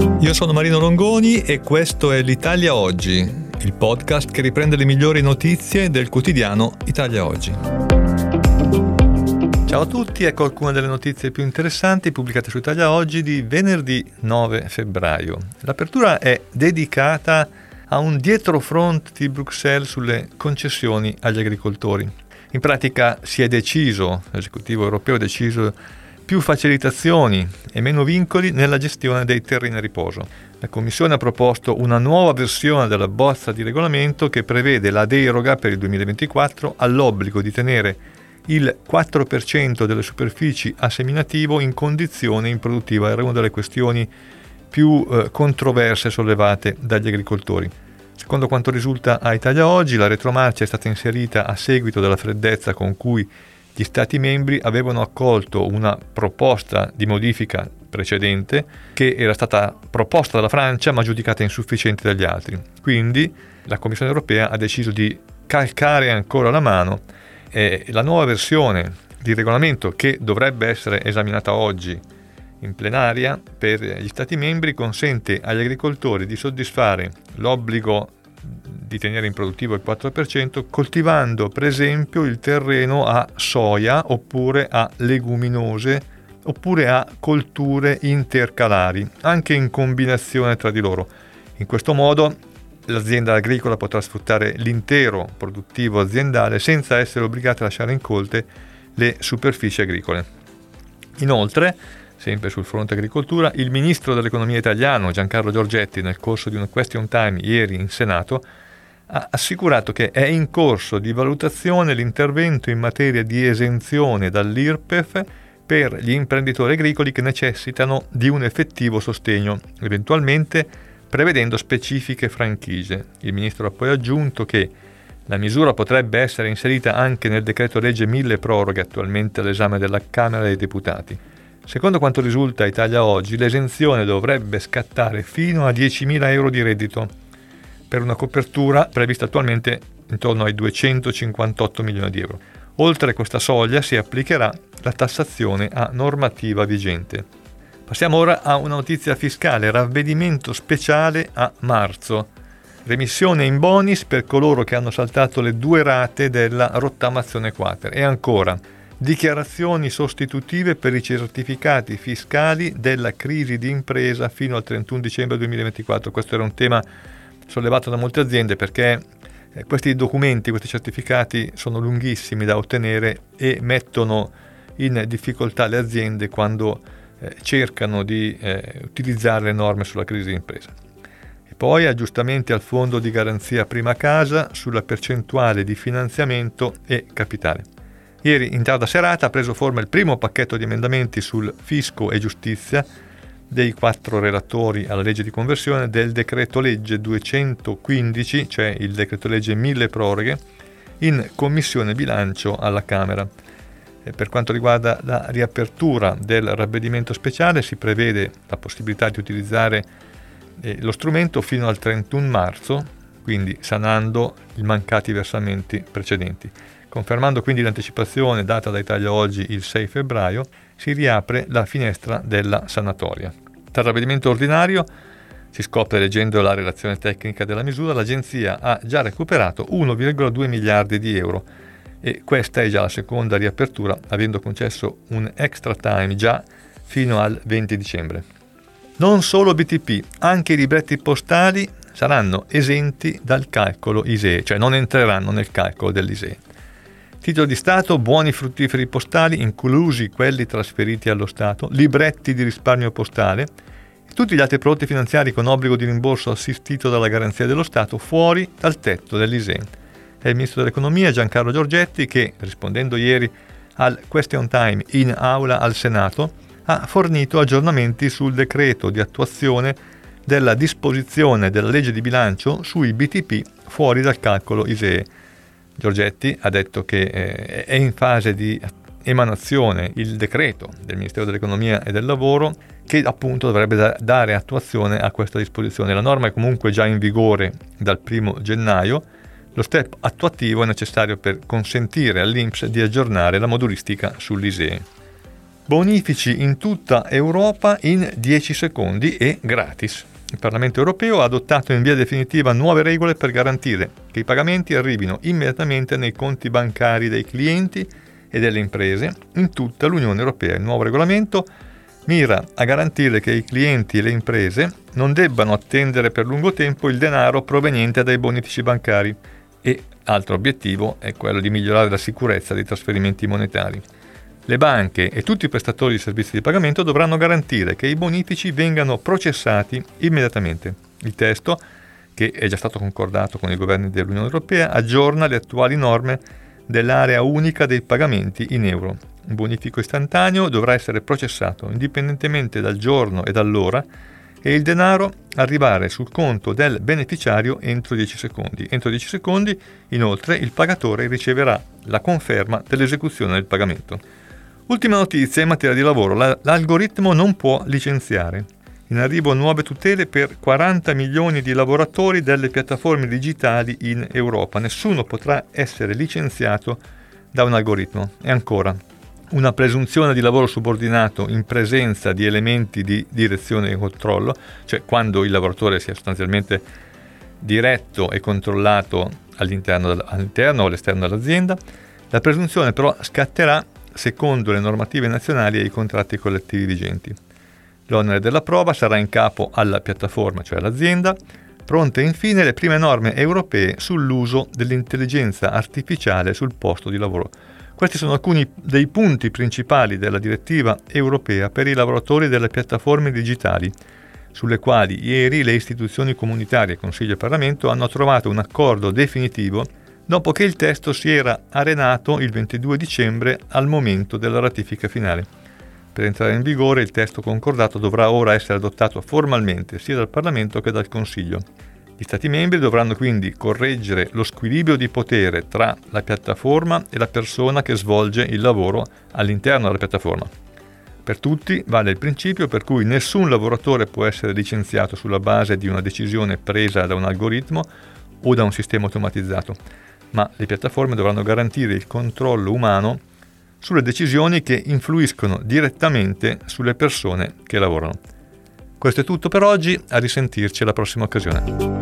Io sono Marino Longoni e questo è l'Italia Oggi, il podcast che riprende le migliori notizie del quotidiano Italia Oggi. Ciao a tutti, ecco alcune delle notizie più interessanti pubblicate su Italia Oggi di venerdì 9 febbraio. L'apertura è dedicata a un dietrofront di Bruxelles sulle concessioni agli agricoltori. In pratica si è deciso, l'esecutivo europeo ha deciso più facilitazioni e meno vincoli nella gestione dei terreni a riposo. La Commissione ha proposto una nuova versione della bozza di regolamento che prevede la deroga per il 2024 all'obbligo di tenere il 4% delle superfici a seminativo in condizione improduttiva. Era una delle questioni più eh, controverse sollevate dagli agricoltori. Secondo quanto risulta a Italia Oggi, la retromarcia è stata inserita a seguito della freddezza con cui gli Stati membri avevano accolto una proposta di modifica precedente che era stata proposta dalla Francia ma giudicata insufficiente dagli altri. Quindi la Commissione europea ha deciso di calcare ancora la mano e la nuova versione di regolamento che dovrebbe essere esaminata oggi in plenaria per gli Stati membri consente agli agricoltori di soddisfare l'obbligo di tenere in produttivo il 4%, coltivando per esempio il terreno a soia oppure a leguminose oppure a colture intercalari, anche in combinazione tra di loro. In questo modo l'azienda agricola potrà sfruttare l'intero produttivo aziendale senza essere obbligata a lasciare incolte le superfici agricole. Inoltre, sempre sul fronte agricoltura, il ministro dell'economia italiano Giancarlo Giorgetti nel corso di una question time ieri in Senato ha assicurato che è in corso di valutazione l'intervento in materia di esenzione dall'IRPEF per gli imprenditori agricoli che necessitano di un effettivo sostegno, eventualmente prevedendo specifiche franchigie. Il ministro ha poi aggiunto che la misura potrebbe essere inserita anche nel decreto legge 1000 proroghe attualmente all'esame della Camera dei Deputati. Secondo quanto risulta a Italia Oggi, l'esenzione dovrebbe scattare fino a 10.000 euro di reddito per una copertura prevista attualmente intorno ai 258 milioni di euro. Oltre questa soglia si applicherà la tassazione a normativa vigente. Passiamo ora a una notizia fiscale, ravvedimento speciale a marzo. Remissione in bonus per coloro che hanno saltato le due rate della rottamazione quater. E ancora, dichiarazioni sostitutive per i certificati fiscali della crisi di impresa fino al 31 dicembre 2024. Questo era un tema sollevato da molte aziende perché eh, questi documenti, questi certificati sono lunghissimi da ottenere e mettono in difficoltà le aziende quando eh, cercano di eh, utilizzare le norme sulla crisi di impresa. E poi aggiustamenti al fondo di garanzia prima casa sulla percentuale di finanziamento e capitale. Ieri in tarda serata ha preso forma il primo pacchetto di emendamenti sul fisco e giustizia dei quattro relatori alla legge di conversione del decreto legge 215, cioè il decreto legge mille proroghe, in commissione bilancio alla Camera. E per quanto riguarda la riapertura del ravvedimento speciale si prevede la possibilità di utilizzare eh, lo strumento fino al 31 marzo, quindi sanando i mancati versamenti precedenti. Confermando quindi l'anticipazione data da Italia Oggi il 6 febbraio, si riapre la finestra della sanatoria. Tra ravvedimento ordinario, si scopre leggendo la relazione tecnica della misura, l'agenzia ha già recuperato 1,2 miliardi di euro e questa è già la seconda riapertura, avendo concesso un extra time già fino al 20 dicembre. Non solo BTP, anche i libretti postali saranno esenti dal calcolo ISEE, cioè non entreranno nel calcolo dell'ISEE. Titolo di Stato, buoni fruttiferi postali, inclusi quelli trasferiti allo Stato, libretti di risparmio postale e tutti gli altri prodotti finanziari con obbligo di rimborso assistito dalla garanzia dello Stato fuori dal tetto dell'ISEN. È il Ministro dell'Economia Giancarlo Giorgetti che, rispondendo ieri al question time in aula al Senato, ha fornito aggiornamenti sul decreto di attuazione della disposizione della legge di bilancio sui BTP fuori dal calcolo ISEE Giorgetti ha detto che eh, è in fase di emanazione il decreto del Ministero dell'Economia e del Lavoro che appunto dovrebbe da- dare attuazione a questa disposizione. La norma è comunque già in vigore dal primo gennaio. Lo step attuativo è necessario per consentire all'INPS di aggiornare la modulistica sull'ISEE. Bonifici in tutta Europa in 10 secondi e gratis. Il Parlamento europeo ha adottato in via definitiva nuove regole per garantire che i pagamenti arrivino immediatamente nei conti bancari dei clienti e delle imprese in tutta l'Unione Europea. Il nuovo regolamento mira a garantire che i clienti e le imprese non debbano attendere per lungo tempo il denaro proveniente dai bonifici bancari e altro obiettivo è quello di migliorare la sicurezza dei trasferimenti monetari. Le banche e tutti i prestatori di servizi di pagamento dovranno garantire che i bonifici vengano processati immediatamente. Il testo, che è già stato concordato con i governi dell'Unione Europea, aggiorna le attuali norme dell'area unica dei pagamenti in euro. Un bonifico istantaneo dovrà essere processato indipendentemente dal giorno e dall'ora e il denaro arrivare sul conto del beneficiario entro 10 secondi. Entro 10 secondi, inoltre, il pagatore riceverà la conferma dell'esecuzione del pagamento. Ultima notizia in materia di lavoro, l'algoritmo non può licenziare. In arrivo nuove tutele per 40 milioni di lavoratori delle piattaforme digitali in Europa. Nessuno potrà essere licenziato da un algoritmo. E ancora, una presunzione di lavoro subordinato in presenza di elementi di direzione e controllo, cioè quando il lavoratore sia sostanzialmente diretto e controllato all'interno, all'interno o all'esterno dell'azienda. La presunzione però scatterà secondo le normative nazionali e i contratti collettivi vigenti. L'onere della prova sarà in capo alla piattaforma, cioè all'azienda, pronte infine le prime norme europee sull'uso dell'intelligenza artificiale sul posto di lavoro. Questi sono alcuni dei punti principali della direttiva europea per i lavoratori delle piattaforme digitali, sulle quali ieri le istituzioni comunitarie, Consiglio e Parlamento hanno trovato un accordo definitivo dopo che il testo si era arenato il 22 dicembre al momento della ratifica finale. Per entrare in vigore il testo concordato dovrà ora essere adottato formalmente sia dal Parlamento che dal Consiglio. Gli Stati membri dovranno quindi correggere lo squilibrio di potere tra la piattaforma e la persona che svolge il lavoro all'interno della piattaforma. Per tutti vale il principio per cui nessun lavoratore può essere licenziato sulla base di una decisione presa da un algoritmo o da un sistema automatizzato, ma le piattaforme dovranno garantire il controllo umano sulle decisioni che influiscono direttamente sulle persone che lavorano. Questo è tutto per oggi, a risentirci alla prossima occasione.